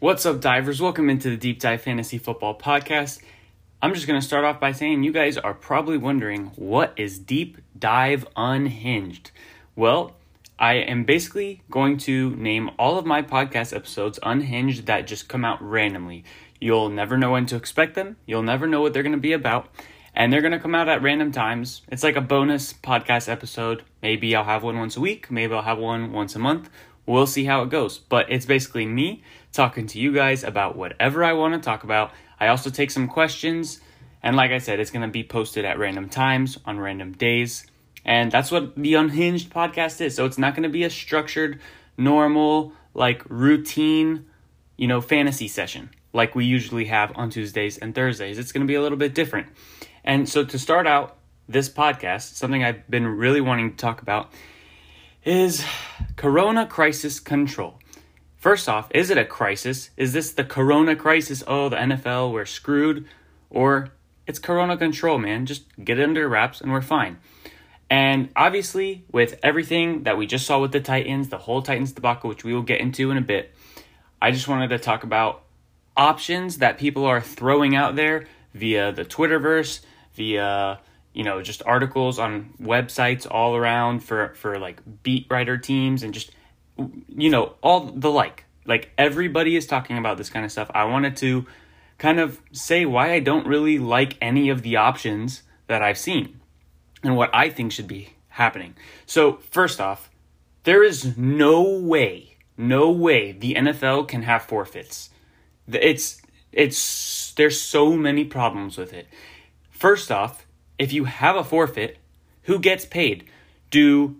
What's up, divers? Welcome into the Deep Dive Fantasy Football Podcast. I'm just going to start off by saying you guys are probably wondering what is Deep Dive Unhinged? Well, I am basically going to name all of my podcast episodes unhinged that just come out randomly. You'll never know when to expect them, you'll never know what they're going to be about, and they're going to come out at random times. It's like a bonus podcast episode. Maybe I'll have one once a week, maybe I'll have one once a month. We'll see how it goes. But it's basically me talking to you guys about whatever I want to talk about. I also take some questions. And like I said, it's going to be posted at random times on random days. And that's what the Unhinged podcast is. So it's not going to be a structured, normal, like routine, you know, fantasy session like we usually have on Tuesdays and Thursdays. It's going to be a little bit different. And so to start out this podcast, something I've been really wanting to talk about is Corona crisis control. First off, is it a crisis? Is this the Corona crisis? Oh, the NFL, we're screwed. Or it's Corona control, man. Just get it under wraps and we're fine. And obviously, with everything that we just saw with the Titans, the whole Titans debacle, which we will get into in a bit, I just wanted to talk about options that people are throwing out there via the Twitterverse, via you know just articles on websites all around for for like beat writer teams and just you know all the like. Like everybody is talking about this kind of stuff. I wanted to kind of say why i don't really like any of the options that i've seen and what i think should be happening. So first off there is no way no way the nfl can have forfeits. It's it's there's so many problems with it. First off if you have a forfeit, who gets paid? Do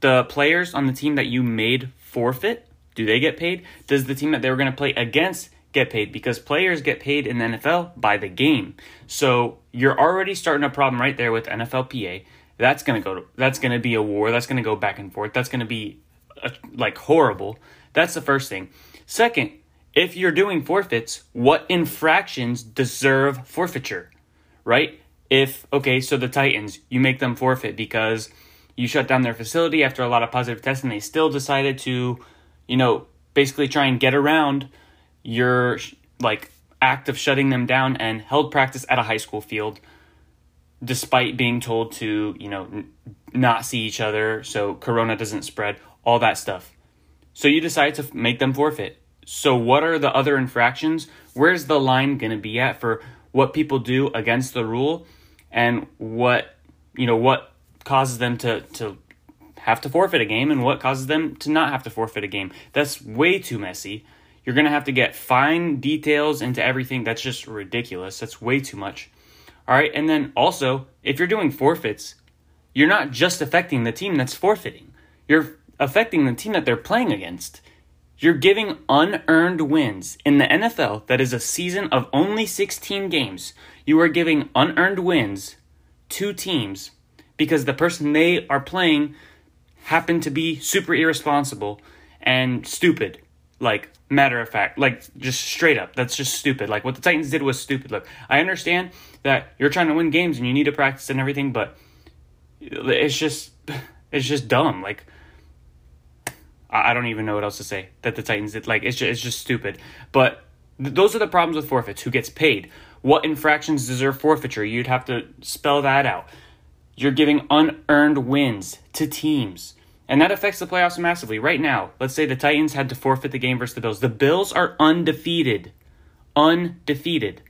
the players on the team that you made forfeit? Do they get paid? Does the team that they were going to play against get paid? Because players get paid in the NFL by the game. So you're already starting a problem right there with NFLPA. That's going to go. To, that's going to be a war. That's going to go back and forth. That's going to be uh, like horrible. That's the first thing. Second, if you're doing forfeits, what infractions deserve forfeiture? Right? if okay, so the Titans, you make them forfeit because you shut down their facility after a lot of positive tests and they still decided to, you know, basically try and get around your like act of shutting them down and held practice at a high school field despite being told to, you know, n- not see each other so corona doesn't spread, all that stuff. So you decide to make them forfeit. So what are the other infractions? Where's the line going to be at for what people do against the rule and what you know what causes them to to have to forfeit a game and what causes them to not have to forfeit a game. That's way too messy. You're going to have to get fine details into everything. That's just ridiculous. That's way too much. All right, and then also, if you're doing forfeits, you're not just affecting the team that's forfeiting. You're affecting the team that they're playing against. You're giving unearned wins. In the NFL, that is a season of only 16 games, you are giving unearned wins to teams because the person they are playing happened to be super irresponsible and stupid. Like, matter of fact, like, just straight up. That's just stupid. Like, what the Titans did was stupid. Look, I understand that you're trying to win games and you need to practice and everything, but it's just, it's just dumb. Like, I don't even know what else to say that the Titans did. Like it's just, it's just stupid. But th- those are the problems with forfeits. Who gets paid? What infractions deserve forfeiture? You'd have to spell that out. You're giving unearned wins to teams. And that affects the playoffs massively. Right now, let's say the Titans had to forfeit the game versus the Bills. The Bills are undefeated. Undefeated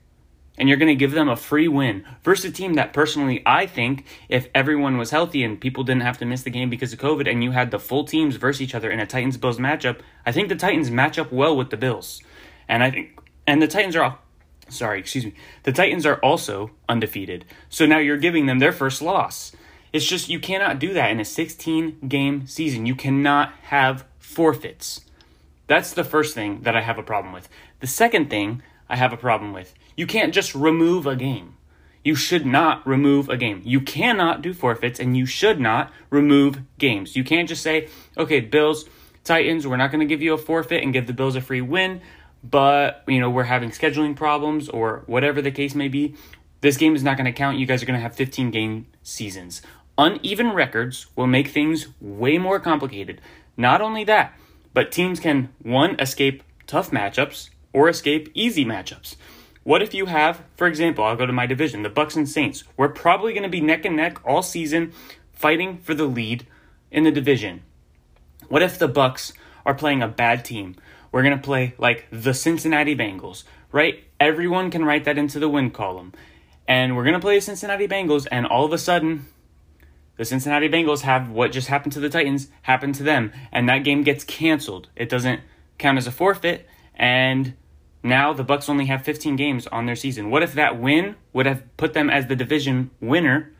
and you're going to give them a free win versus a team that personally I think if everyone was healthy and people didn't have to miss the game because of COVID and you had the full teams versus each other in a Titans Bills matchup, I think the Titans match up well with the Bills. And I think and the Titans are sorry, excuse me. The Titans are also undefeated. So now you're giving them their first loss. It's just you cannot do that in a 16 game season. You cannot have forfeits. That's the first thing that I have a problem with. The second thing I have a problem with you can't just remove a game. You should not remove a game. You cannot do forfeits and you should not remove games. You can't just say, okay, Bills, Titans, we're not going to give you a forfeit and give the Bills a free win, but, you know, we're having scheduling problems or whatever the case may be. This game is not going to count. You guys are going to have 15 game seasons. Uneven records will make things way more complicated. Not only that, but teams can, one, escape tough matchups or escape easy matchups. What if you have, for example, I'll go to my division, the Bucks and Saints. We're probably going to be neck and neck all season fighting for the lead in the division. What if the Bucks are playing a bad team? We're going to play like the Cincinnati Bengals, right? Everyone can write that into the win column. And we're going to play the Cincinnati Bengals and all of a sudden the Cincinnati Bengals have what just happened to the Titans happen to them and that game gets canceled. It doesn't count as a forfeit and now the Bucks only have 15 games on their season. What if that win would have put them as the division winner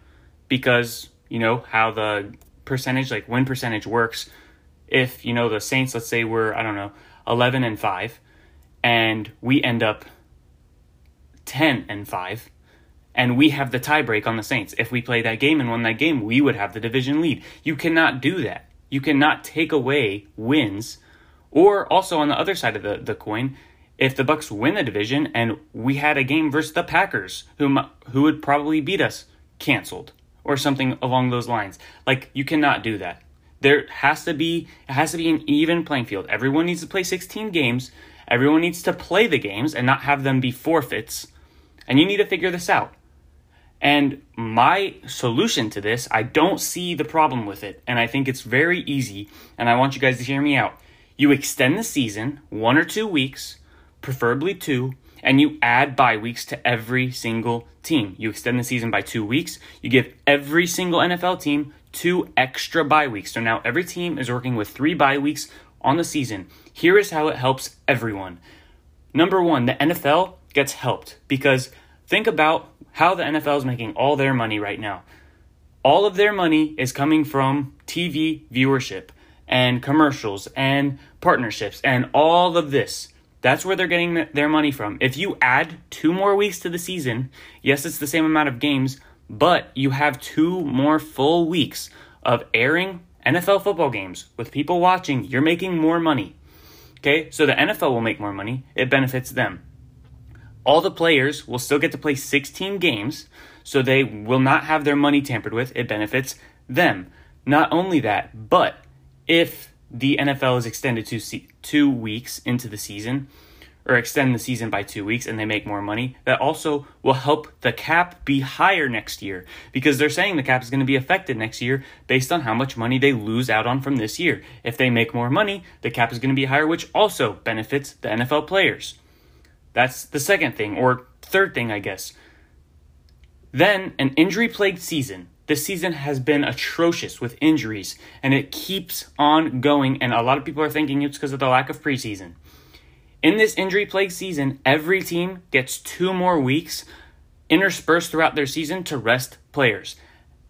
because, you know, how the percentage like win percentage works. If, you know, the Saints let's say we're I don't know, 11 and 5 and we end up 10 and 5 and we have the tiebreak on the Saints. If we play that game and won that game, we would have the division lead. You cannot do that. You cannot take away wins. Or also on the other side of the, the coin, if the Bucks win the division and we had a game versus the Packers, who who would probably beat us, canceled or something along those lines. Like you cannot do that. There has to be it has to be an even playing field. Everyone needs to play 16 games. Everyone needs to play the games and not have them be forfeits. And you need to figure this out. And my solution to this, I don't see the problem with it. And I think it's very easy. And I want you guys to hear me out. You extend the season one or two weeks preferably two, and you add bye weeks to every single team. You extend the season by two weeks. You give every single NFL team two extra bye weeks. So now every team is working with three bye weeks on the season. Here is how it helps everyone. Number one, the NFL gets helped because think about how the NFL is making all their money right now. All of their money is coming from TV viewership and commercials and partnerships and all of this. That's where they're getting their money from. If you add two more weeks to the season, yes, it's the same amount of games, but you have two more full weeks of airing NFL football games with people watching. You're making more money. Okay, so the NFL will make more money. It benefits them. All the players will still get to play 16 games, so they will not have their money tampered with. It benefits them. Not only that, but if the NFL is extended to two weeks into the season, or extend the season by two weeks, and they make more money. That also will help the cap be higher next year because they're saying the cap is going to be affected next year based on how much money they lose out on from this year. If they make more money, the cap is going to be higher, which also benefits the NFL players. That's the second thing, or third thing, I guess. Then, an injury plagued season this season has been atrocious with injuries, and it keeps on going. And a lot of people are thinking it's because of the lack of preseason. In this injury plagued season, every team gets two more weeks interspersed throughout their season to rest players.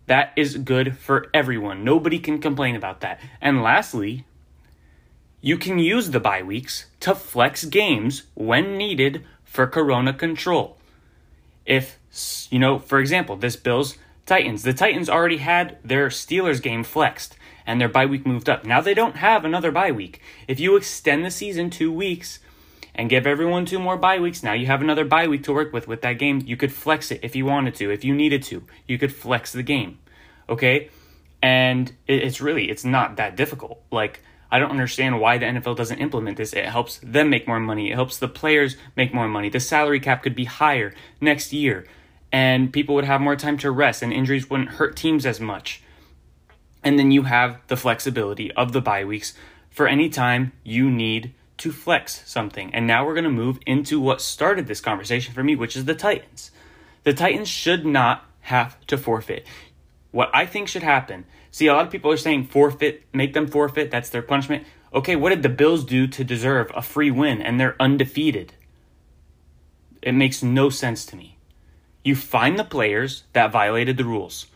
That is good for everyone. Nobody can complain about that. And lastly, you can use the bye weeks to flex games when needed for corona control. If, you know, for example, this Bills Titans. The Titans already had their Steelers game flexed and their bye week moved up. Now they don't have another bye week. If you extend the season two weeks and give everyone two more bye weeks, now you have another bye week to work with with that game. You could flex it if you wanted to, if you needed to. You could flex the game. Okay? And it's really it's not that difficult. Like I don't understand why the NFL doesn't implement this. It helps them make more money. It helps the players make more money. The salary cap could be higher next year and people would have more time to rest and injuries wouldn't hurt teams as much. And then you have the flexibility of the bye weeks for any time you need to flex something. And now we're going to move into what started this conversation for me, which is the Titans. The Titans should not have to forfeit. What I think should happen see, a lot of people are saying forfeit, make them forfeit, that's their punishment. Okay, what did the Bills do to deserve a free win and they're undefeated? It makes no sense to me you find the players that violated the rules.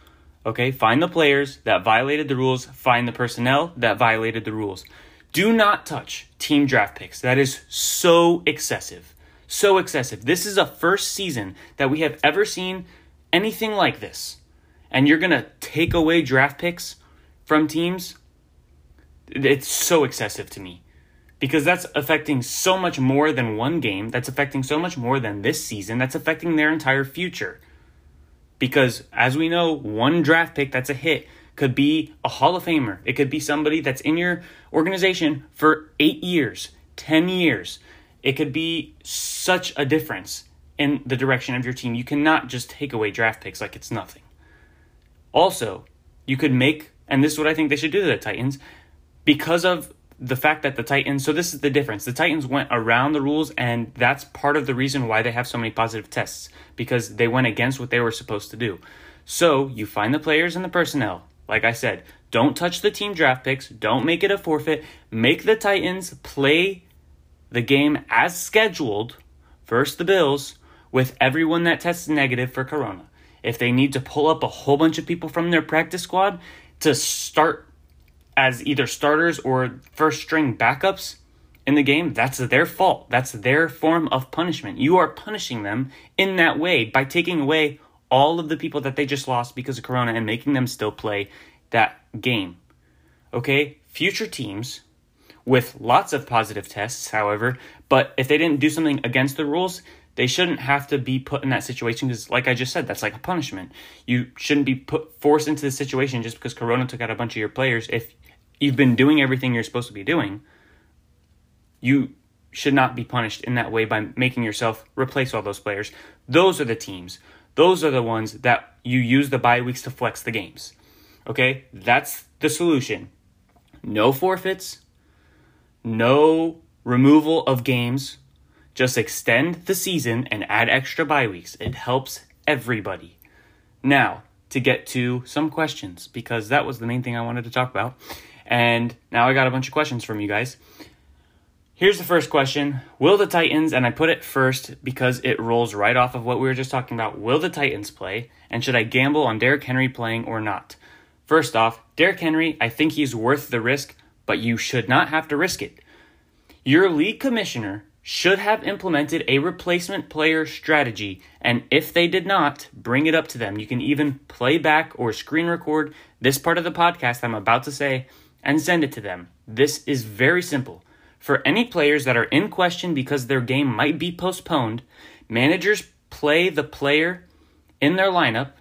Okay, find the players that violated the rules, find the personnel that violated the rules. Do not touch team draft picks. That is so excessive. So excessive. This is a first season that we have ever seen anything like this. And you're going to take away draft picks from teams? It's so excessive to me. Because that's affecting so much more than one game. That's affecting so much more than this season. That's affecting their entire future. Because as we know, one draft pick that's a hit could be a Hall of Famer. It could be somebody that's in your organization for eight years, 10 years. It could be such a difference in the direction of your team. You cannot just take away draft picks like it's nothing. Also, you could make, and this is what I think they should do to the Titans, because of the fact that the Titans, so this is the difference. The Titans went around the rules, and that's part of the reason why they have so many positive tests, because they went against what they were supposed to do. So you find the players and the personnel. Like I said, don't touch the team draft picks, don't make it a forfeit. Make the Titans play the game as scheduled versus the Bills with everyone that tests negative for Corona. If they need to pull up a whole bunch of people from their practice squad to start as either starters or first string backups in the game, that's their fault. That's their form of punishment. You are punishing them in that way by taking away all of the people that they just lost because of Corona and making them still play that game. Okay? Future teams with lots of positive tests, however, but if they didn't do something against the rules, they shouldn't have to be put in that situation because, like I just said, that's like a punishment. You shouldn't be put forced into the situation just because Corona took out a bunch of your players. If you've been doing everything you're supposed to be doing, you should not be punished in that way by making yourself replace all those players. Those are the teams. Those are the ones that you use the bye weeks to flex the games. Okay? That's the solution. No forfeits, no removal of games. Just extend the season and add extra bye weeks. It helps everybody. Now, to get to some questions, because that was the main thing I wanted to talk about. And now I got a bunch of questions from you guys. Here's the first question Will the Titans, and I put it first because it rolls right off of what we were just talking about, will the Titans play? And should I gamble on Derrick Henry playing or not? First off, Derrick Henry, I think he's worth the risk, but you should not have to risk it. Your league commissioner should have implemented a replacement player strategy, and if they did not, bring it up to them. You can even play back or screen record this part of the podcast I'm about to say and send it to them. This is very simple. For any players that are in question because their game might be postponed, managers play the player in their lineup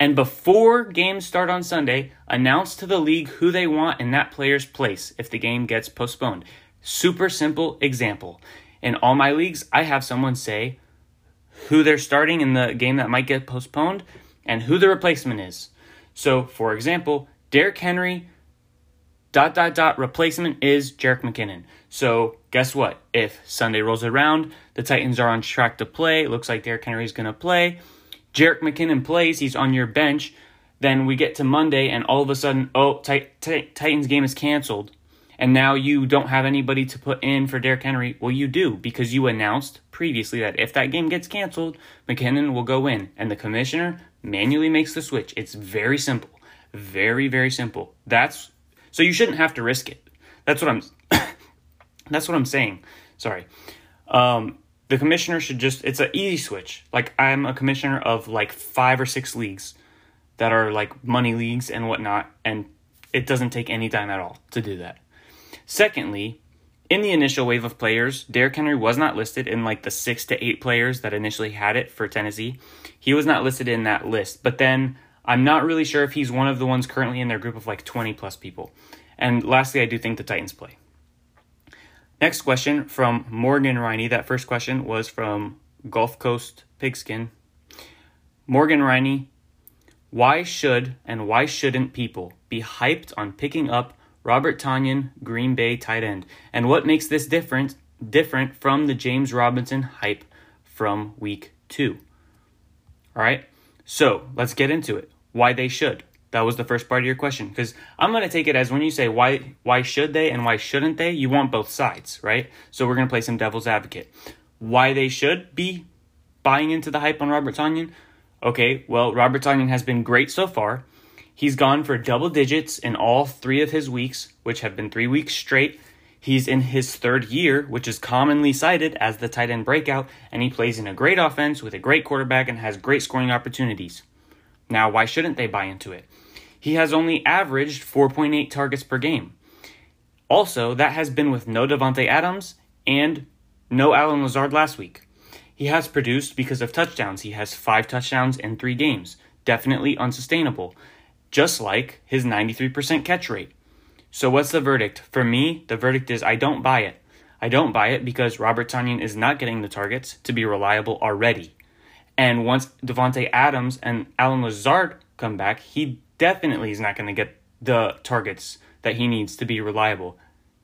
and before games start on Sunday, announce to the league who they want in that player's place if the game gets postponed. Super simple example. In all my leagues, I have someone say who they're starting in the game that might get postponed and who the replacement is. So, for example, Derrick Henry dot dot dot replacement is Jerick McKinnon. So guess what? If Sunday rolls around, the Titans are on track to play. It looks like Derrick Henry is going to play. Jerick McKinnon plays. He's on your bench. Then we get to Monday, and all of a sudden, oh, Titans game is canceled, and now you don't have anybody to put in for Derrick Henry. Well, you do because you announced previously that if that game gets canceled, McKinnon will go in, and the commissioner manually makes the switch. It's very simple, very very simple. That's so you shouldn't have to risk it. That's what I'm. that's what I'm saying. Sorry. Um, the commissioner should just. It's an easy switch. Like I'm a commissioner of like five or six leagues that are like money leagues and whatnot, and it doesn't take any time at all to do that. Secondly, in the initial wave of players, Derrick Henry was not listed in like the six to eight players that initially had it for Tennessee. He was not listed in that list. But then I'm not really sure if he's one of the ones currently in their group of like 20 plus people. And lastly, I do think the Titans play. Next question from Morgan Riney. That first question was from Gulf Coast Pigskin. Morgan Riney, why should and why shouldn't people be hyped on picking up Robert Tonyan, Green Bay tight end? And what makes this different different from the James Robinson hype from week two? All right, so let's get into it why they should. That was the first part of your question because I'm going to take it as when you say why why should they and why shouldn't they, you want both sides, right? So we're going to play some devil's advocate. Why they should be buying into the hype on Robert Tonyan? Okay, well, Robert Tonyan has been great so far. He's gone for double digits in all 3 of his weeks, which have been 3 weeks straight. He's in his third year, which is commonly cited as the tight end breakout, and he plays in a great offense with a great quarterback and has great scoring opportunities. Now, why shouldn't they buy into it? He has only averaged 4.8 targets per game. Also, that has been with no Davante Adams and no Allen Lazard last week. He has produced because of touchdowns. He has five touchdowns in three games. Definitely unsustainable. Just like his 93% catch rate. So, what's the verdict? For me, the verdict is I don't buy it. I don't buy it because Robert Tonyan is not getting the targets to be reliable already. And once Davante Adams and Allen Lazard come back, he definitely is not going to get the targets that he needs to be reliable.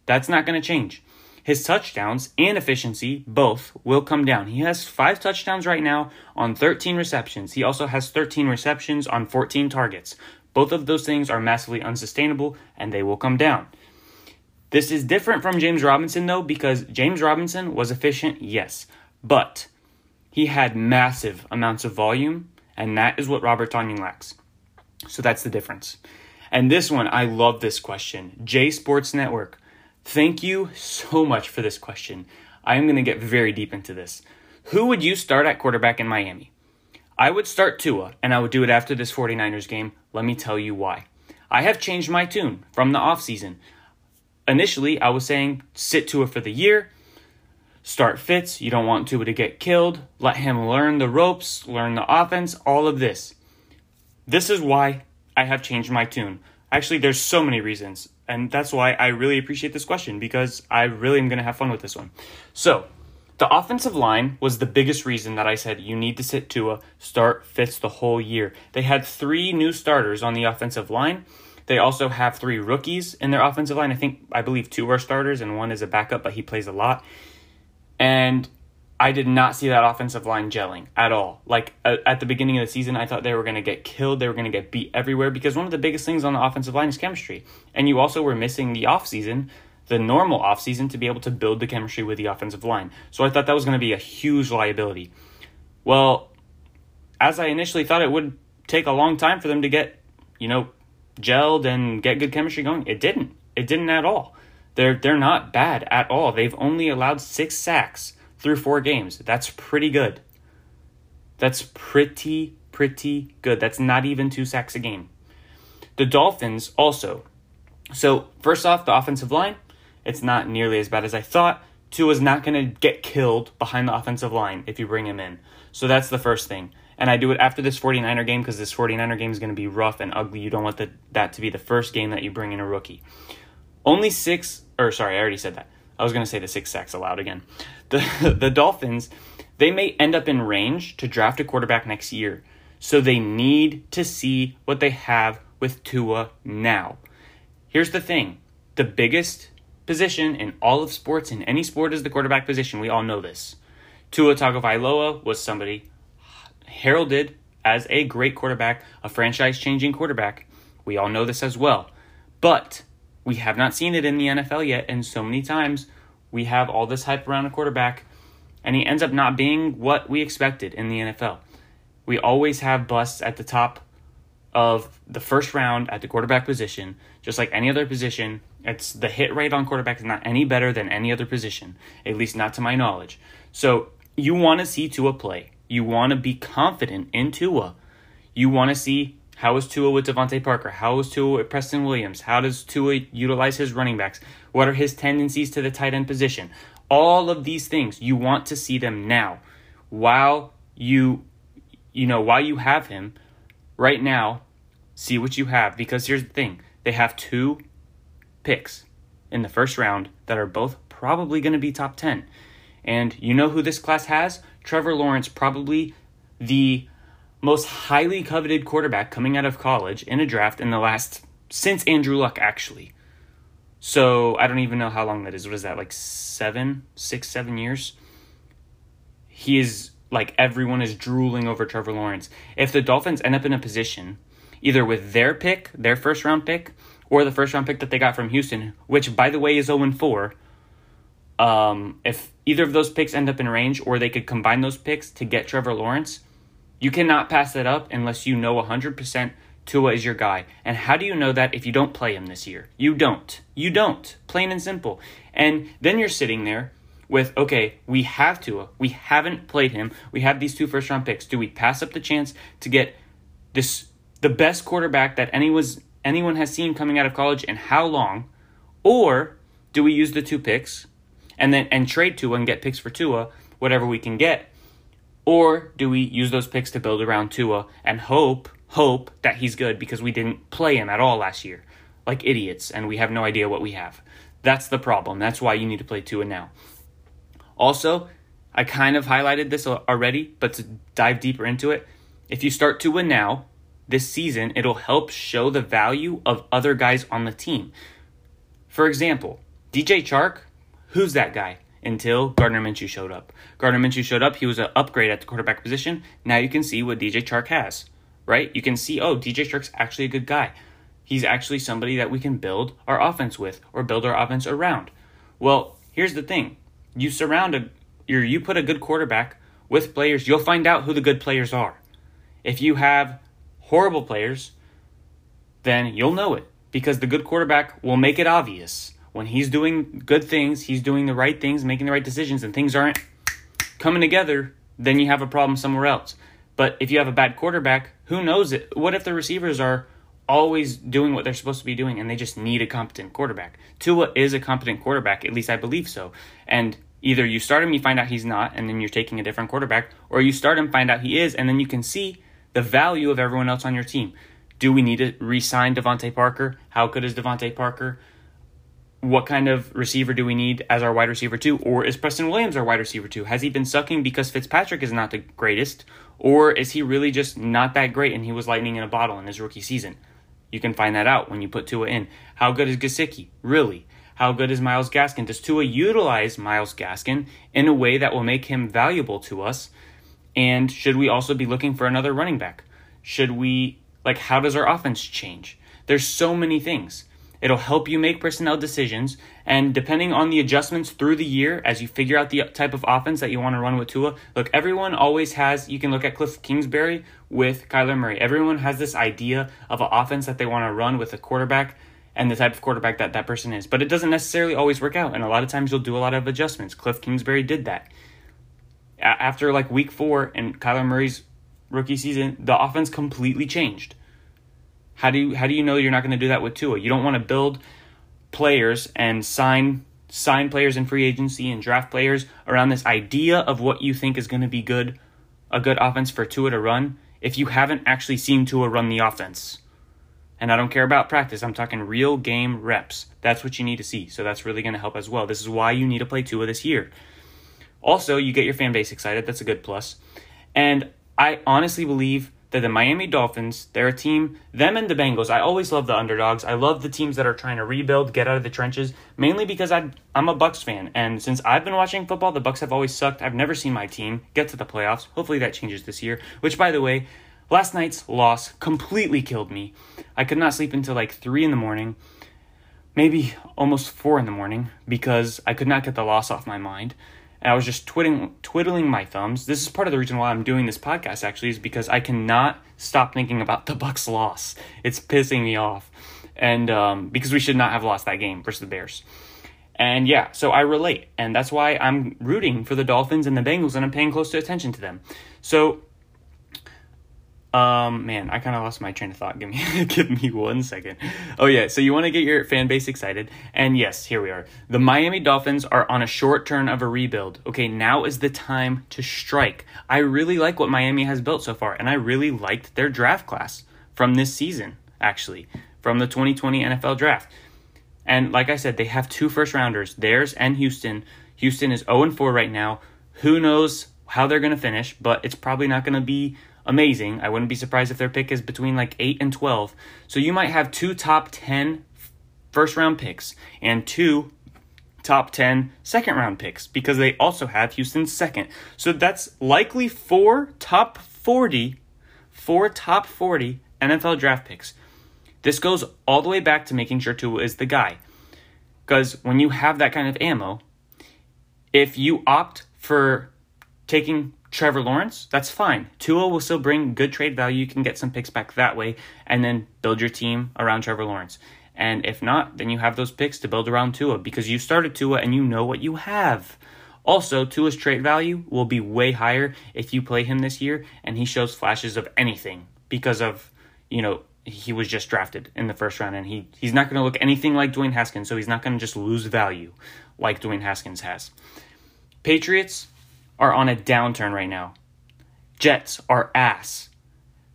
That's not going to change. His touchdowns and efficiency both will come down. He has five touchdowns right now on 13 receptions. He also has 13 receptions on 14 targets. Both of those things are massively unsustainable and they will come down. This is different from James Robinson, though, because James Robinson was efficient, yes, but he had massive amounts of volume, and that is what Robert Tonyan lacks. So that's the difference. And this one, I love this question. J Sports Network, thank you so much for this question. I am going to get very deep into this. Who would you start at quarterback in Miami? I would start Tua, and I would do it after this 49ers game. Let me tell you why. I have changed my tune from the offseason. Initially, I was saying sit Tua for the year, start Fitz. You don't want Tua to get killed. Let him learn the ropes, learn the offense, all of this. This is why I have changed my tune. Actually, there's so many reasons, and that's why I really appreciate this question because I really am going to have fun with this one. So, the offensive line was the biggest reason that I said you need to sit Tua, start Fitz the whole year. They had three new starters on the offensive line. They also have three rookies in their offensive line. I think I believe two are starters and one is a backup, but he plays a lot. And I did not see that offensive line gelling at all. Like at the beginning of the season, I thought they were going to get killed. They were going to get beat everywhere because one of the biggest things on the offensive line is chemistry. And you also were missing the offseason the normal offseason to be able to build the chemistry with the offensive line. So I thought that was going to be a huge liability. Well, as I initially thought it would take a long time for them to get, you know, gelled and get good chemistry going, it didn't. It didn't at all. They're they're not bad at all. They've only allowed 6 sacks through 4 games. That's pretty good. That's pretty pretty good. That's not even 2 sacks a game. The Dolphins also. So, first off, the offensive line, it's not nearly as bad as I thought. Tua is not going to get killed behind the offensive line if you bring him in. So that's the first thing. And I do it after this 49er game because this 49er game is going to be rough and ugly. You don't want the, that to be the first game that you bring in a rookie. Only six, or sorry, I already said that. I was going to say the six sacks allowed again. The, the Dolphins, they may end up in range to draft a quarterback next year. So they need to see what they have with Tua now. Here's the thing the biggest position in all of sports, in any sport, is the quarterback position. We all know this. Tua Tagovailoa was somebody heralded as a great quarterback, a franchise-changing quarterback. We all know this as well. But we have not seen it in the NFL yet, and so many times we have all this hype around a quarterback, and he ends up not being what we expected in the NFL. We always have busts at the top of the first round at the quarterback position, just like any other position. It's the hit rate on quarterback is not any better than any other position, at least not to my knowledge. So you want to see Tua play. You want to be confident in Tua. You want to see how is Tua with DeVante Parker? How is Tua with Preston Williams? How does Tua utilize his running backs? What are his tendencies to the tight end position? All of these things you want to see them now, while you, you know, while you have him right now, see what you have. Because here's the thing they have two picks in the first round that are both probably going to be top 10. And you know who this class has? Trevor Lawrence, probably the most highly coveted quarterback coming out of college in a draft in the last since Andrew Luck, actually. So I don't even know how long that is. What is that, like seven, six, seven years? He is like everyone is drooling over Trevor Lawrence. If the Dolphins end up in a position, either with their pick, their first round pick, or the first round pick that they got from Houston, which by the way is 0 4, um, if either of those picks end up in range or they could combine those picks to get Trevor Lawrence, you cannot pass that up unless you know 100% Tua is your guy. And how do you know that if you don't play him this year? You don't. You don't. Plain and simple. And then you're sitting there with, okay, we have Tua. We haven't played him. We have these two first round picks. Do we pass up the chance to get this the best quarterback that anyone has seen coming out of college in how long? Or do we use the two picks and then and trade Tua and get picks for Tua, whatever we can get? Or do we use those picks to build around Tua and hope hope that he's good because we didn't play him at all last year like idiots and we have no idea what we have. That's the problem. That's why you need to play Tua now. Also, I kind of highlighted this already, but to dive deeper into it, if you start Tua now, this season, it'll help show the value of other guys on the team. For example, DJ Chark, who's that guy? Until Gardner Minshew showed up. Gardner Minshew showed up, he was an upgrade at the quarterback position. Now you can see what DJ Chark has, right? You can see, oh, DJ Chark's actually a good guy. He's actually somebody that we can build our offense with or build our offense around. Well, here's the thing you surround a you put a good quarterback with players, you'll find out who the good players are. If you have horrible players, then you'll know it because the good quarterback will make it obvious. When he's doing good things, he's doing the right things, making the right decisions, and things aren't coming together, then you have a problem somewhere else. But if you have a bad quarterback, who knows it? What if the receivers are always doing what they're supposed to be doing and they just need a competent quarterback? Tua is a competent quarterback, at least I believe so. And either you start him, you find out he's not, and then you're taking a different quarterback, or you start him, find out he is, and then you can see the value of everyone else on your team. Do we need to re-sign DeVante Parker? How good is DeVante Parker? What kind of receiver do we need as our wide receiver two? Or is Preston Williams our wide receiver two? Has he been sucking because Fitzpatrick is not the greatest? Or is he really just not that great and he was lightning in a bottle in his rookie season? You can find that out when you put Tua in. How good is Gesicki? Really? How good is Myles Gaskin? Does Tua utilize Myles Gaskin in a way that will make him valuable to us? And should we also be looking for another running back? Should we, like, how does our offense change? There's so many things. It'll help you make personnel decisions, and depending on the adjustments through the year, as you figure out the type of offense that you want to run with Tua, look, everyone always has. You can look at Cliff Kingsbury with Kyler Murray. Everyone has this idea of an offense that they want to run with a quarterback and the type of quarterback that that person is, but it doesn't necessarily always work out, and a lot of times you'll do a lot of adjustments. Cliff Kingsbury did that after like week four and Kyler Murray's rookie season, the offense completely changed. How do you how do you know you're not going to do that with Tua? You don't want to build players and sign sign players in free agency and draft players around this idea of what you think is going to be good a good offense for Tua to run if you haven't actually seen Tua run the offense. And I don't care about practice. I'm talking real game reps. That's what you need to see. So that's really going to help as well. This is why you need to play Tua this year. Also, you get your fan base excited. That's a good plus. And I honestly believe that the Miami Dolphins, they're a team, them and the Bengals. I always love the underdogs. I love the teams that are trying to rebuild, get out of the trenches, mainly because I I'm a Bucks fan. And since I've been watching football, the Bucks have always sucked. I've never seen my team get to the playoffs. Hopefully that changes this year, which by the way, last night's loss completely killed me. I could not sleep until like 3 in the morning. Maybe almost 4 in the morning because I could not get the loss off my mind and I was just twiddling, twiddling my thumbs. This is part of the reason why I'm doing this podcast actually is because I cannot stop thinking about the Bucks loss. It's pissing me off, and um, because we should not have lost that game versus the Bears. And yeah, so I relate, and that's why I'm rooting for the Dolphins and the Bengals, and I'm paying close attention to them. So um, man, I kind of lost my train of thought. Give me, give me one second. Oh yeah, so you want to get your fan base excited, and yes, here we are. The Miami Dolphins are on a short turn of a rebuild. Okay, now is the time to strike. I really like what Miami has built so far, and I really liked their draft class from this season, actually, from the 2020 NFL Draft. And like I said, they have two first rounders, theirs and Houston. Houston is 0 4 right now. Who knows how they're going to finish, but it's probably not going to be amazing. I wouldn't be surprised if their pick is between like 8 and 12. So you might have two top 10 first round picks and two top 10 second round picks because they also have Houston's second. So that's likely four top 40 four top 40 NFL draft picks. This goes all the way back to making sure Tua is the guy. Because when you have that kind of ammo, if you opt for taking Trevor Lawrence, that's fine. Tua will still bring good trade value. You can get some picks back that way and then build your team around Trevor Lawrence. And if not, then you have those picks to build around Tua because you started Tua and you know what you have. Also, Tua's trade value will be way higher if you play him this year and he shows flashes of anything because of, you know, he was just drafted in the first round and he, he's not going to look anything like Dwayne Haskins, so he's not going to just lose value like Dwayne Haskins has. Patriots are on a downturn right now. Jets are ass.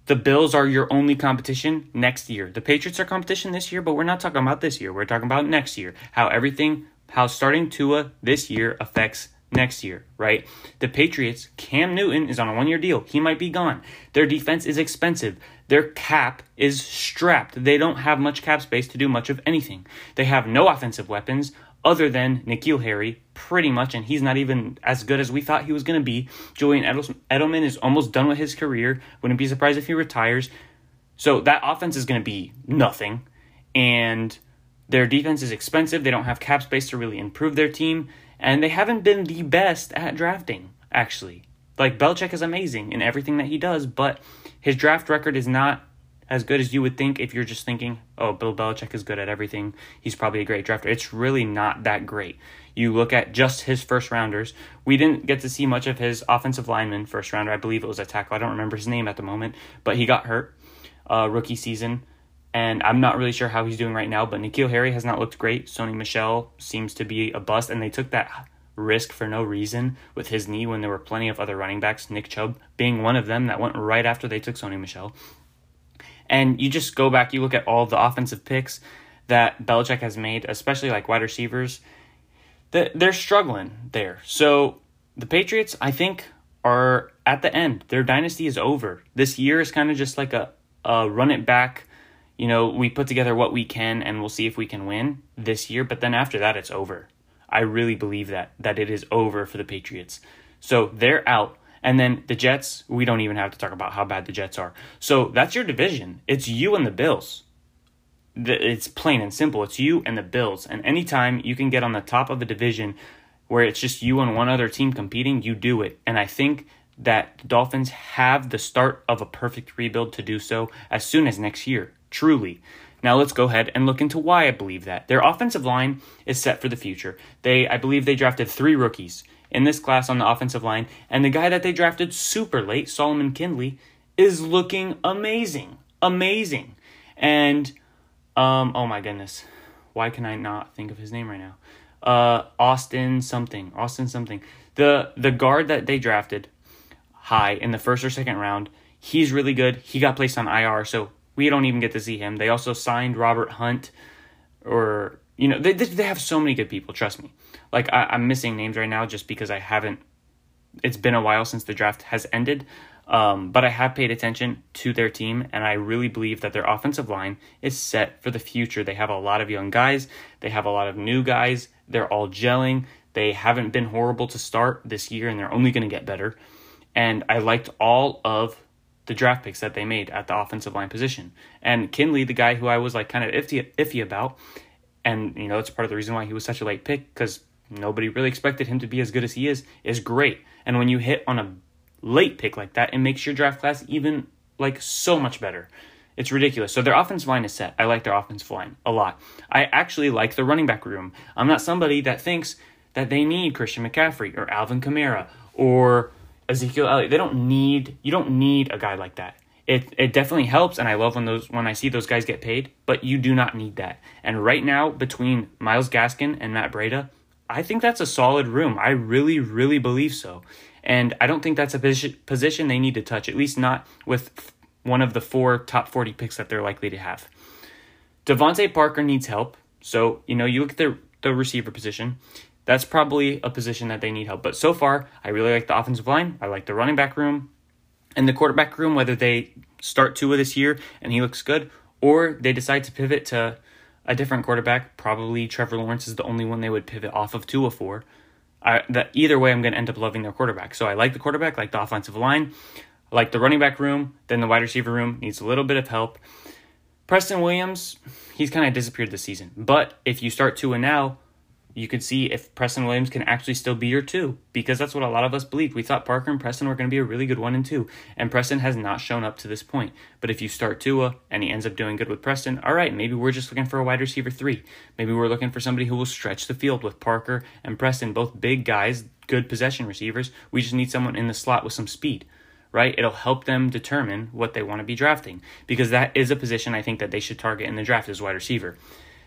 The Bills are your only competition next year. The Patriots are competition this year, but we're not talking about this year. We're talking about next year. How everything, how starting Tua this year affects next year, right? The Patriots, Cam Newton is on a one year deal. He might be gone. Their defense is expensive. Their cap is strapped. They don't have much cap space to do much of anything. They have no offensive weapons other than N'Keal Harry, pretty much, and he's not even as good as we thought he was going to be. Julian Edelman is almost done with his career. Wouldn't be surprised if he retires. So that offense is going to be nothing. And their defense is expensive. They don't have cap space to really improve their team and they haven't been the best at drafting, actually. Like, Belichick is amazing in everything that he does, but his draft record is not as good as you would think if you're just thinking, oh, Bill Belichick is good at everything. He's probably a great drafter. It's really not that great. You look at just his first rounders. We didn't get to see much of his offensive lineman first rounder. I believe it was a tackle. I don't remember his name at the moment, but he got hurt uh, rookie season. And I'm not really sure how he's doing right now, but N'Keal Harry has not looked great. Sony Michel seems to be a bust, and they took that risk for no reason with his knee when there were plenty of other running backs, Nick Chubb being one of them that went right after they took Sony Michel. And you just go back, you look at all the offensive picks that Belichick has made, especially like wide receivers, they're struggling there. So the Patriots, I think, are at the end. Their dynasty is over. This year is kind of just like a, a run it back you know, we put together what we can and we'll see if we can win this year, but then after that it's over. I really believe that that it is over for the Patriots. So they're out. And then the Jets, we don't even have to talk about how bad the Jets are. So that's your division. It's you and the Bills. It's plain and simple. It's you and the Bills. And anytime you can get on the top of a division where it's just you and one other team competing, you do it. And I think that the Dolphins have the start of a perfect rebuild to do so as soon as next year. Truly. Now let's go ahead and look into why I believe that. Their offensive line is set for the future. They I believe they drafted 3 rookies in this class on the offensive line, and the guy that they drafted super late, Solomon Kindley, is looking amazing. Amazing. And um oh my goodness. Why can I not think of his name right now? Uh Austin something. Austin something. The the guard that they drafted high in the first or second round, he's really good. He got placed on IR, so we don't even get to see him. They also signed Robert Hunt, or you know, they they have so many good people. Trust me. Like I, I'm missing names right now just because I haven't. It's been a while since the draft has ended. Um, but I have paid attention to their team, and I really believe that their offensive line is set for the future. They have a lot of young guys, they have a lot of new guys, they're all gelling. They haven't been horrible to start this year, and they're only going to get better. And I liked all of the draft picks that they made at the offensive line position. And Kindley, the guy who I was like kind of iffy, iffy about, and you know, it's part of the reason why he was such a late pick because nobody really expected him to be as good as he is, is great. And when you hit on a late pick like that, it makes your draft class even like so much better. It's ridiculous. So their offensive line is set. I like their offensive line a lot. I actually like the running back room. I'm not somebody that thinks that they need Christian McCaffrey or Alvin Kamara or Ezekiel Elliott. They don't need you don't need a guy like that. It it definitely helps, and I love when those when I see those guys get paid. But you do not need that. And right now, between Myles Gaskin and Matt Breida, I think that's a solid room. I really really believe so. And I don't think that's a position position they need to touch. At least not with one of the four top forty picks that they're likely to have. DeVante Parker needs help. So you know you look at the the receiver position that's probably a position that they need help. But so far, I really like the offensive line. I like the running back room and the quarterback room, whether they start Tua this year and he looks good, or they decide to pivot to a different quarterback. Probably Trevor Lawrence is the only one they would pivot off of Tua for. I, either way, I'm going to end up loving their quarterback. So I like the quarterback, like the offensive line, like the running back room. Then the wide receiver room needs a little bit of help. Preston Williams, he's kind of disappeared this season. But if you start Tua now, you could see if Preston Williams can actually still be your two because that's what a lot of us believed. We thought Parker and Preston were going to be a really good one and two, and Preston has not shown up to this point. But if you start Tua and he ends up doing good with Preston, all right, maybe we're just looking for a wide receiver three. Maybe we're looking for somebody who will stretch the field with Parker and Preston, both big guys, good possession receivers. We just need someone in the slot with some speed right? It'll help them determine what they want to be drafting because that is a position I think that they should target in the draft as wide receiver.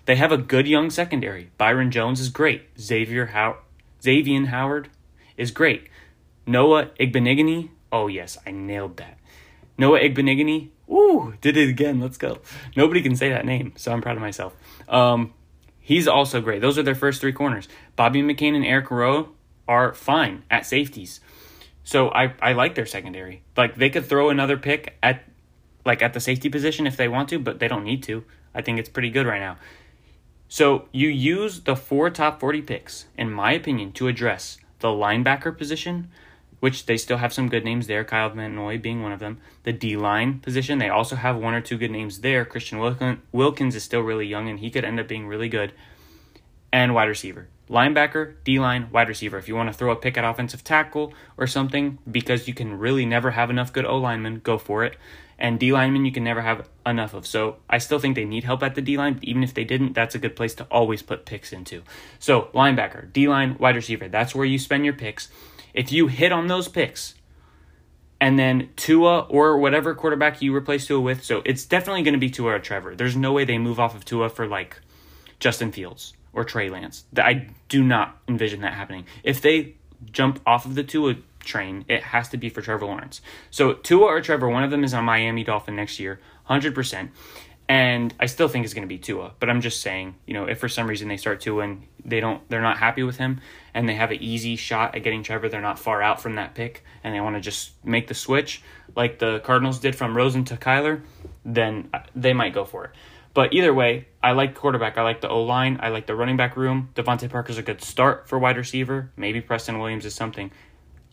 They have a good young secondary. Byron Jones is great. Xavier How- Xavier Howard is great. Noah Igbinoghene. Oh yes, I nailed that. Noah Igbinoghene. Ooh, did it again. Let's go. Nobody can say that name, so I'm proud of myself. Um, he's also great. Those are their first three corners. Bobby McCain and Eric Rowe are fine at safeties. So I, I like their secondary. Like they could throw another pick at like at the safety position if they want to, but they don't need to. I think it's pretty good right now. So you use the four top 40 picks, in my opinion, to address the linebacker position, which they still have some good names there, Kyle Van Noy being one of them. The D line position, they also have one or two good names there. Christian Wilkins is still really young and he could end up being really good. And wide receiver. Linebacker, D line, wide receiver. If you want to throw a pick at offensive tackle or something, because you can really never have enough good O linemen, go for it and D linemen you can never have enough of. So I still think they need help at the D line, even if they didn't, that's a good place to always put picks into. So linebacker, D line, wide receiver, that's where you spend your picks. If you hit on those picks, and then Tua or whatever quarterback you replace Tua with, so it's definitely going to be Tua or Trevor. There's no way they move off of Tua for like Justin Fields or Trey Lance. I do not envision that happening. If they jump off of the Tua train, it has to be for Trevor Lawrence. So Tua or Trevor, one of them is on Miami Dolphin next year, 100%. And I still think it's going to be Tua, but I'm just saying, you know, if for some reason they start Tua and they don't, they're not happy with him, and they have an easy shot at getting Trevor, they're not far out from that pick, and they want to just make the switch like the Cardinals did from Rosen to Kyler, then they might go for it. But either way, I like quarterback. I like the O line. I like the running back room. DeVante Parker's a good start for wide receiver. Maybe Preston Williams is something.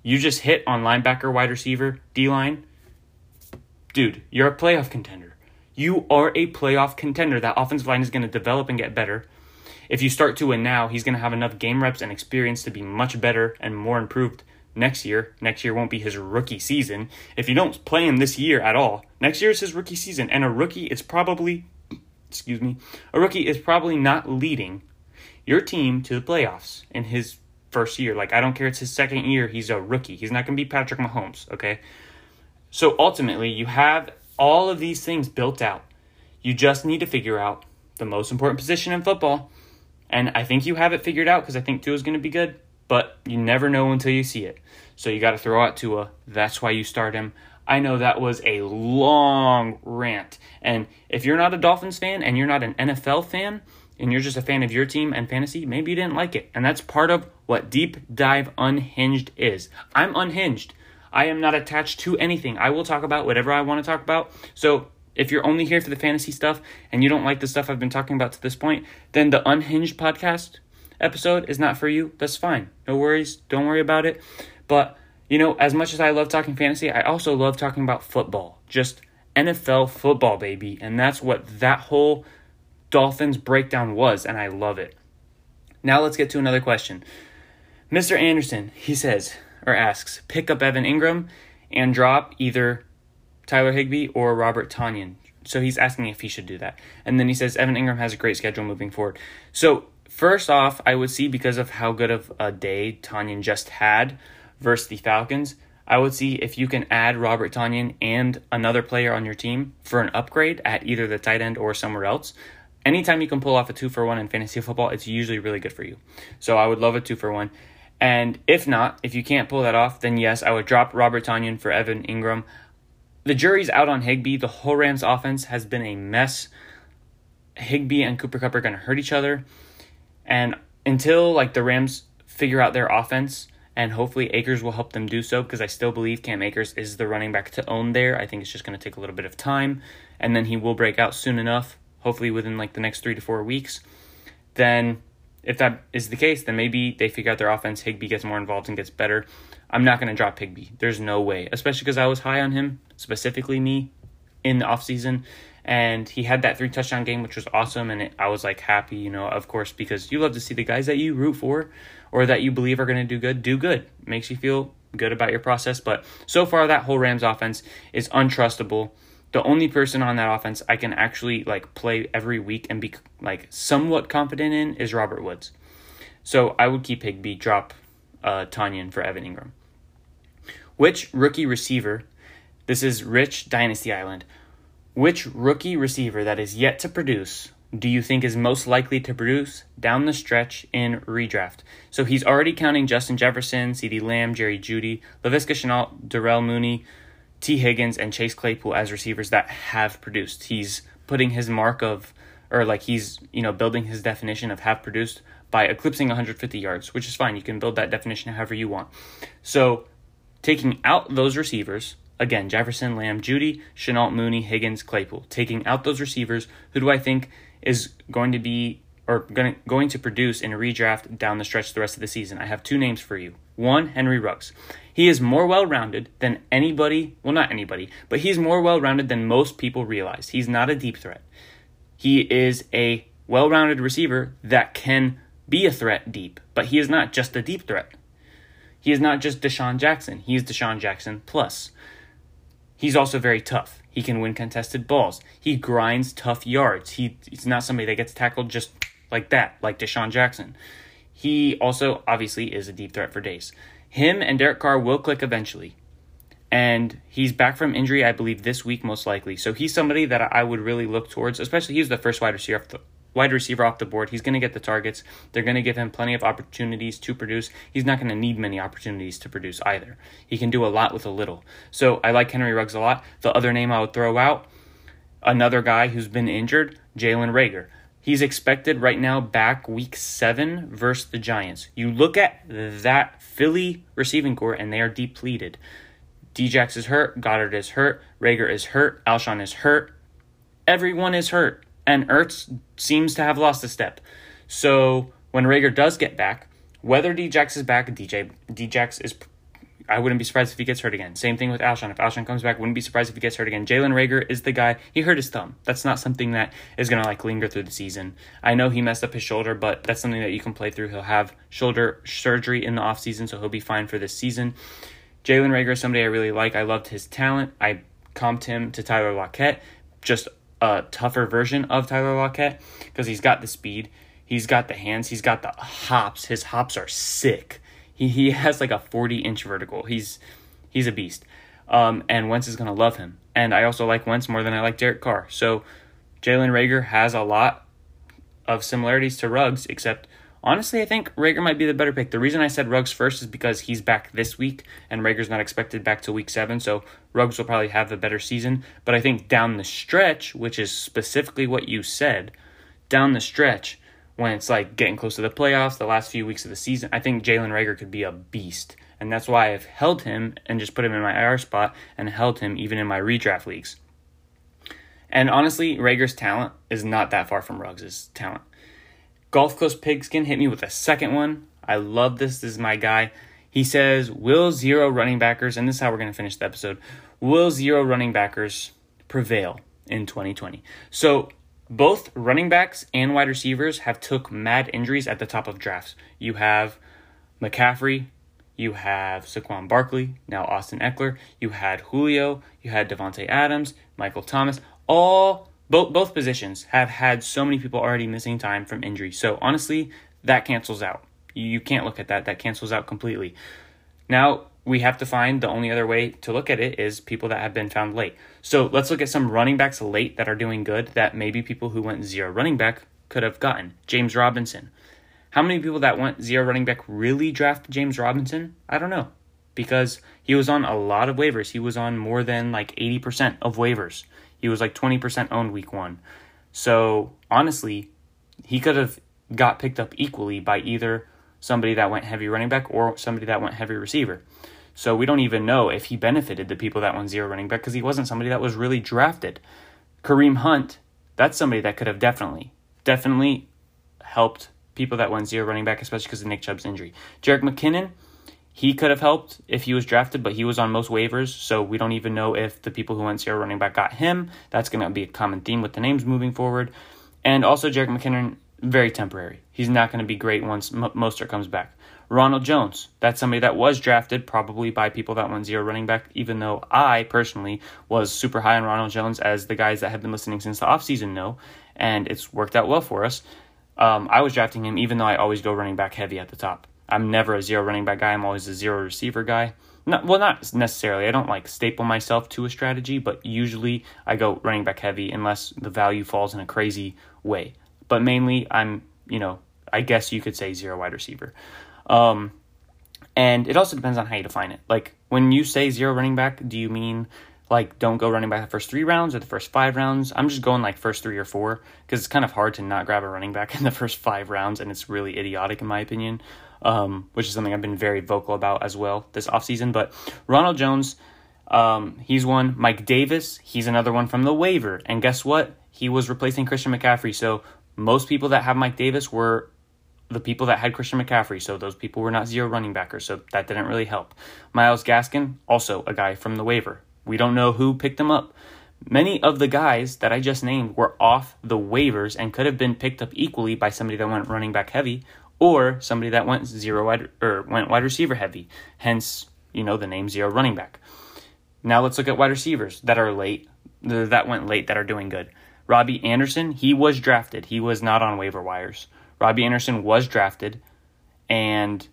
You just hit on linebacker, wide receiver, D line. Dude, you're a playoff contender. You are a playoff contender. That offensive line is going to develop and get better. If you start to win now, he's going to have enough game reps and experience to be much better and more improved next year. Next year won't be his rookie season. If you don't play him this year at all, next year is his rookie season. And a rookie is probably, excuse me, a rookie is probably not leading your team to the playoffs in his first year. Like I don't care it's his second year, he's a rookie. He's not going to be Patrick Mahomes, okay? So ultimately, you have all of these things built out. You just need to figure out the most important position in football. And I think you have it figured out because I think Tua is going to be good, but you never know until you see it. So you got to throw out Tua. That's why you start him. I know that was a long rant. And if you're not a Dolphins fan and you're not an NFL fan, and you're just a fan of your team and fantasy, maybe you didn't like it. And that's part of what Deep Dive Unhinged is. I'm unhinged. I am not attached to anything. I will talk about whatever I want to talk about. So if you're only here for the fantasy stuff and you don't like the stuff I've been talking about to this point, then the Unhinged podcast episode is not for you. That's fine. No worries. Don't worry about it. But, you know, as much as I love talking fantasy, I also love talking about football. Just NFL football, baby. And that's what that whole Dolphins breakdown was, and I love it. Now let's get to another question. Mr. Anderson, he says, or asks, pick up Evan Engram and drop either Tyler Higbee or Robert Tonyan. So he's asking if he should do that. And then he says Evan Engram has a great schedule moving forward. So first off, I would see because of how good of a day Tonyan just had versus the Falcons, I would see if you can add Robert Tonyan and another player on your team for an upgrade at either the tight end or somewhere else anytime you can pull off a two for one in fantasy football, it's usually really good for you. So I would love a two for one. And if not, if you can't pull that off, then yes, I would drop Robert Tonyan for Evan Engram. The jury's out on Higbee. The whole Rams offense has been a mess. Higbee and Cooper Kupp are going to hurt each other. And until like the Rams figure out their offense, and hopefully Akers will help them do so because I still believe Cam Akers is the running back to own there. I think it's just going to take a little bit of time, and then he will break out soon enough hopefully within like the next three to four weeks, then if that is the case, then maybe they figure out their offense. Higbee gets more involved and gets better. I'm not going to drop Higbee. There's no way, especially because I was high on him, specifically me, in the offseason. and he had that three touchdown game, which was awesome. And it, I was like happy, you know, of course, because you love to see the guys that you root for or that you believe are going to do good do good. Makes you feel good about your process. But so far, that whole Rams offense is untrustable. The only person on that offense I can actually like play every week and be like somewhat confident in is Robert Woods. So I would keep Higbee, drop uh, Tonyan for Evan Engram. Which rookie receiver? This is Rich Dynasty Island. Which rookie receiver that is yet to produce do you think is most likely to produce down the stretch in redraft? So he's already counting Justin Jefferson, CeeDee Lamb, Jerry Jeudy, Laviska Shenault, Darnell Mooney, Tee Higgins, and Chase Claypool as receivers that have produced. He's putting his mark of, or like he's, you know, building his definition of have produced by eclipsing 150 yards, which is fine. You can build that definition however you want. So taking out those receivers, again, Jefferson, Lamb, Jeudy, Shenault, Mooney, Higgins, Claypool, taking out those receivers, who do I think is going to be or going to, going to produce in a redraft down the stretch the rest of the season. I have two names for you. One, Henry Ruggs. He is more well rounded than anybody, well, not anybody, but he's more well rounded than most people realize. He's not a deep threat. He is a well rounded receiver that can be a threat deep, but he is not just a deep threat. He is not just DeSean Jackson. He is DeSean Jackson plus. He's also very tough. He can win contested balls. He grinds tough yards. He, he's not somebody that gets tackled just like that, like DeSean Jackson. He also obviously is a deep threat for days. Him and Derek Carr will click eventually. And he's back from injury, I believe, this week most likely. So he's somebody that I would really look towards, especially he's the first wide receiver off the, wide receiver off the board. He's going to get the targets. They're going to give him plenty of opportunities to produce. He's not going to need many opportunities to produce either. He can do a lot with a little. So I like Henry Ruggs a lot. The other name I would throw out, another guy who's been injured, Jalen Reagor. He's expected right now back week seven versus the Giants. You look at that Philly receiving core and they are depleted. Djax is hurt, Goedert is hurt, Reagor is hurt, Alshon is hurt. Everyone is hurt and Ertz seems to have lost a step. So when Reagor does get back, whether Djax is back, DJ Djax is. I wouldn't be surprised if he gets hurt again. Same thing with Alshon. If Alshon comes back, wouldn't be surprised if he gets hurt again. Jalen Reagor is the guy. He hurt his thumb. That's not something that is gonna like linger through the season. I know he messed up his shoulder, but that's something that you can play through. He'll have shoulder surgery in the offseason, so he'll be fine for this season. Jalen Reagor is somebody I really like. I loved his talent. I comped him to Tyler Lockett. Just a tougher version of Tyler Lockett because he's got the speed, he's got the hands, he's got the hops. His hops are sick. He he has like a 40 inch vertical. He's he's a beast. Um, and Wentz is gonna love him. And I also like Wentz more than I like Derek Carr. So Jalen Reagor has a lot of similarities to Ruggs, except Honestly, I think Reagor might be the better pick. The reason I said Ruggs first is because he's back this week, and Reagor's not expected back to week seven, so Ruggs will probably have a better season. But I think down the stretch, which is specifically what you said, down the stretch, when it's like getting close to the playoffs, the last few weeks of the season, I think Jalen Reagor could be a beast. And that's why I've held him and just put him in my IR spot and held him even in my redraft leagues. And honestly, Reagor's talent is not that far from Ruggs' talent. Golf Coast Pigskin hit me with a second one. I love this. This is my guy. He says, Will zero running backers, and this is how we're going to finish the episode, will zero running backers prevail in 2020? So both running backs and wide receivers have took mad injuries at the top of drafts. You have McCaffrey, you have Saquon Barkley, now Austin Ekeler, you had Julio, you had Davante Adams, Michael Thomas, all both both positions have had so many people already missing time from injury. So honestly, that cancels out. You can't look at that. That cancels out completely. Now we have to find the only other way to look at it is people that have been found late. So let's look at some running backs late that are doing good that maybe people who went zero running back could have gotten. James Robinson. How many people that went zero running back really draft James Robinson? I don't know. Because he was on a lot of waivers. He was on more than like 80% of waivers. He was like 20% owned week one. So honestly, he could have got picked up equally by either somebody that went heavy running back or somebody that went heavy receiver. So we don't even know if he benefited the people that went zero running back because he wasn't somebody that was really drafted. Kareem Hunt, that's somebody that could have definitely, definitely helped people that went zero running back, especially because of Nick Chubb's injury. Jerick McKinnon, He could have helped if he was drafted, but he was on most waivers, so we don't even know if the people who went zero running back got him. That's going to be a common theme with the names moving forward. And also, Jerick McKinnon, very temporary. He's not going to be great once M- Mostert comes back. Ronald Jones, that's somebody that was drafted probably by people that went zero running back, even though I personally was super high on Ronald Jones, as the guys that have been listening since the offseason know, and it's worked out well for us. Um, I was drafting him even though I always go running back heavy at the top. I'm never a zero running back guy. I'm always a zero receiver guy. Not, well, not necessarily. I don't like staple myself to a strategy, but usually I go running back heavy unless the value falls in a crazy way. But mainly, I'm, you know, I guess you could say zero wide receiver. Um, and it also depends on how you define it. Like when you say zero running back, do you mean like don't go running back the first three rounds or the first five rounds? I'm just going like first three or four because it's kind of hard to not grab a running back in the first five rounds, and it's really idiotic in my opinion um, which is something I've been very vocal about as well this offseason. But Ronald Jones, um, he's one. Mike Davis, he's another one from the waiver. And guess what? He was replacing Christian McCaffrey. So most people that have Mike Davis were the people that had Christian McCaffrey. So those people were not zero running backers. So that didn't really help. Myles Gaskin, also a guy from the waiver. We don't know who picked him up. Many of the guys that I just named were off the waivers and could have been picked up equally by somebody that went running back heavy or somebody that went zero wide or went wide receiver heavy. Hence, you know, the name zero running back. Now let's look at wide receivers that are late, that went late, that are doing good. Robbie Anderson, he was drafted. He was not on waiver wires. Robbie Anderson was drafted, and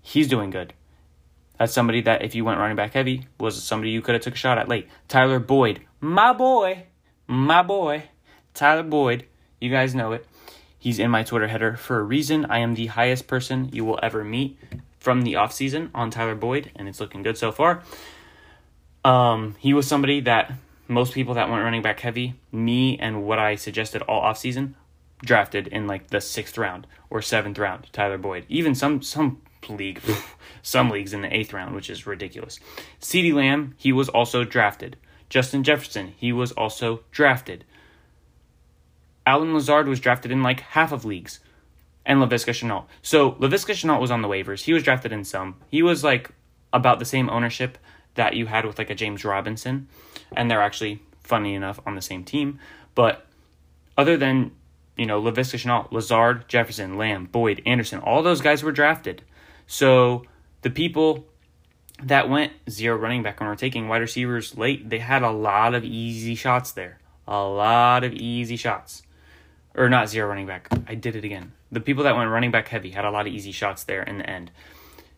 he's doing good. That's somebody that, if you went running back heavy, was somebody you could have took a shot at late. Tyler Boyd, my boy, my boy, Tyler Boyd. You guys know it. He's in my Twitter header for a reason. I am the highest person you will ever meet from the offseason on Tyler Boyd, and it's looking good so far. Um, he was somebody that most people that went running back heavy, me and what I suggested all offseason, drafted in like the sixth round or seventh round, Tyler Boyd. Even some some league some leagues in the eighth round, which is ridiculous. CeeDee Lamb, he was also drafted. Justin Jefferson, he was also drafted. Allen Lazard was drafted in like half of leagues, and Laviska Shenault. So Laviska Shenault was on the waivers. He was drafted in some. He was like about the same ownership that you had with like a James Robinson, and they're actually funny enough on the same team. But other than you know Laviska Shenault, Lazard, Jefferson, Lamb, Boyd, Anderson, all those guys were drafted. So the people that went zero running back when we're taking wide receivers late, they had a lot of easy shots there. A lot of easy shots or not zero running back. I did it again. The people that went running back heavy had a lot of easy shots there in the end.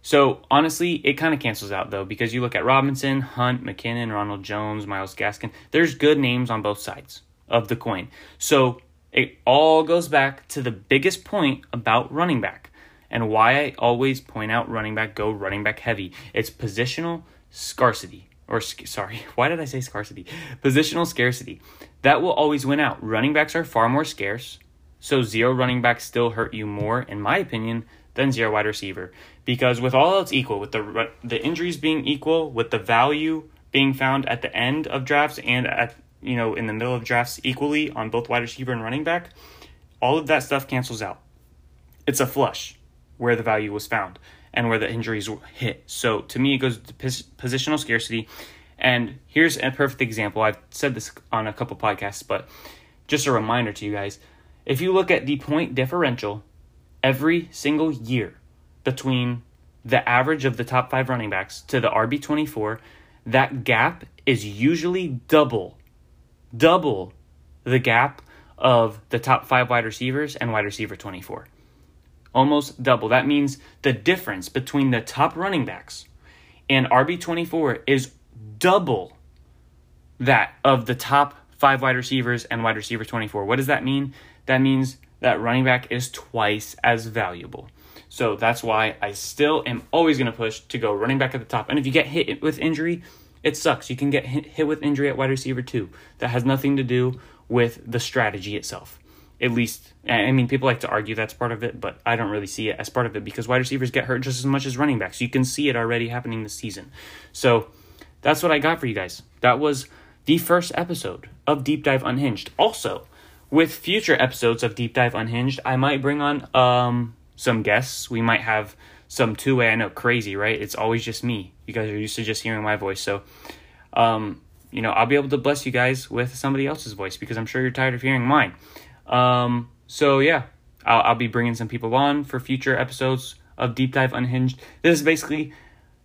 So honestly, it kind of cancels out though because you look at Robinson, Hunt, McKinnon, Ronald Jones, Myles Gaskin. There's good names on both sides of the coin. So it all goes back to the biggest point about running back and why I always point out running back go running back heavy. It's positional scarcity or sorry, why did I say scarcity? Positional scarcity. That will always win out. Running backs are far more scarce, so zero running backs still hurt you more, in my opinion, than zero wide receiver. Because with all else equal, with the the injuries being equal, with the value being found at the end of drafts and at you know in the middle of drafts equally on both wide receiver and running back, all of that stuff cancels out. It's a flush where the value was found and where the injuries hit. So to me, it goes to positional scarcity. And here's a perfect example. I've said this on a couple podcasts, but just a reminder to you guys. If you look at the point differential every single year between the average of the top five running backs to the RB24, that gap is usually double, double the gap of the top five wide receivers and wide receiver 24 almost double. That means the difference between the top running backs and RB24 is double that of the top five wide receivers and wide receiver 24. What does that mean? That means that running back is twice as valuable. So that's why I still am always going to push to go running back at the top. And if you get hit with injury, it sucks. You can get hit with injury at wide receiver too. That has nothing to do with the strategy itself at least I mean people like to argue that's part of it, but I don't really see it as part of it because wide receivers get hurt just as much as running backs. You can see it already happening this season. So that's what I got for you guys. That was the first episode of Deep Dive Unhinged. Also, with future episodes of Deep Dive Unhinged, I might bring on um some guests. We might have some two way. I know, crazy, right? It's always just me. You guys are used to just hearing my voice. So, um, you know, I'll be able to bless you guys with somebody else's voice because I'm sure you're tired of hearing mine. Um, so, yeah, I'll, I'll be bringing some people on for future episodes of Deep Dive Unhinged. This is basically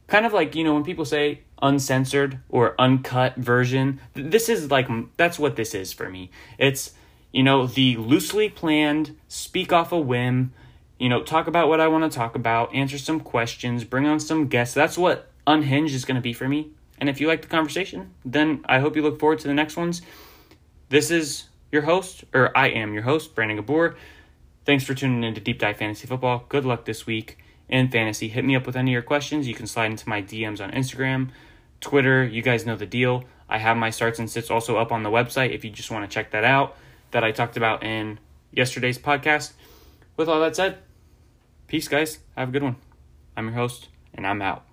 kind of like, you know, when people say uncensored or uncut version, this is like, that's what this is for me. It's, you know, the loosely planned, speak off a whim, you know, talk about what I want to talk about, answer some questions, bring on some guests. That's what Unhinged is going to be for me. And if you like the conversation, then I hope you look forward to the next ones. This is your host, or I am your host, Brandon Gabor. Thanks for tuning in to Deep Dive Fantasy Football. Good luck this week in fantasy. Hit me up with any of your questions. You can slide into my DMs on Instagram, Twitter. You guys know the deal. I have my starts and sits also up on the website if you just want to check that out that I talked about in yesterday's podcast. With all that said, peace, guys. Have a good one. I'm your host, and I'm out.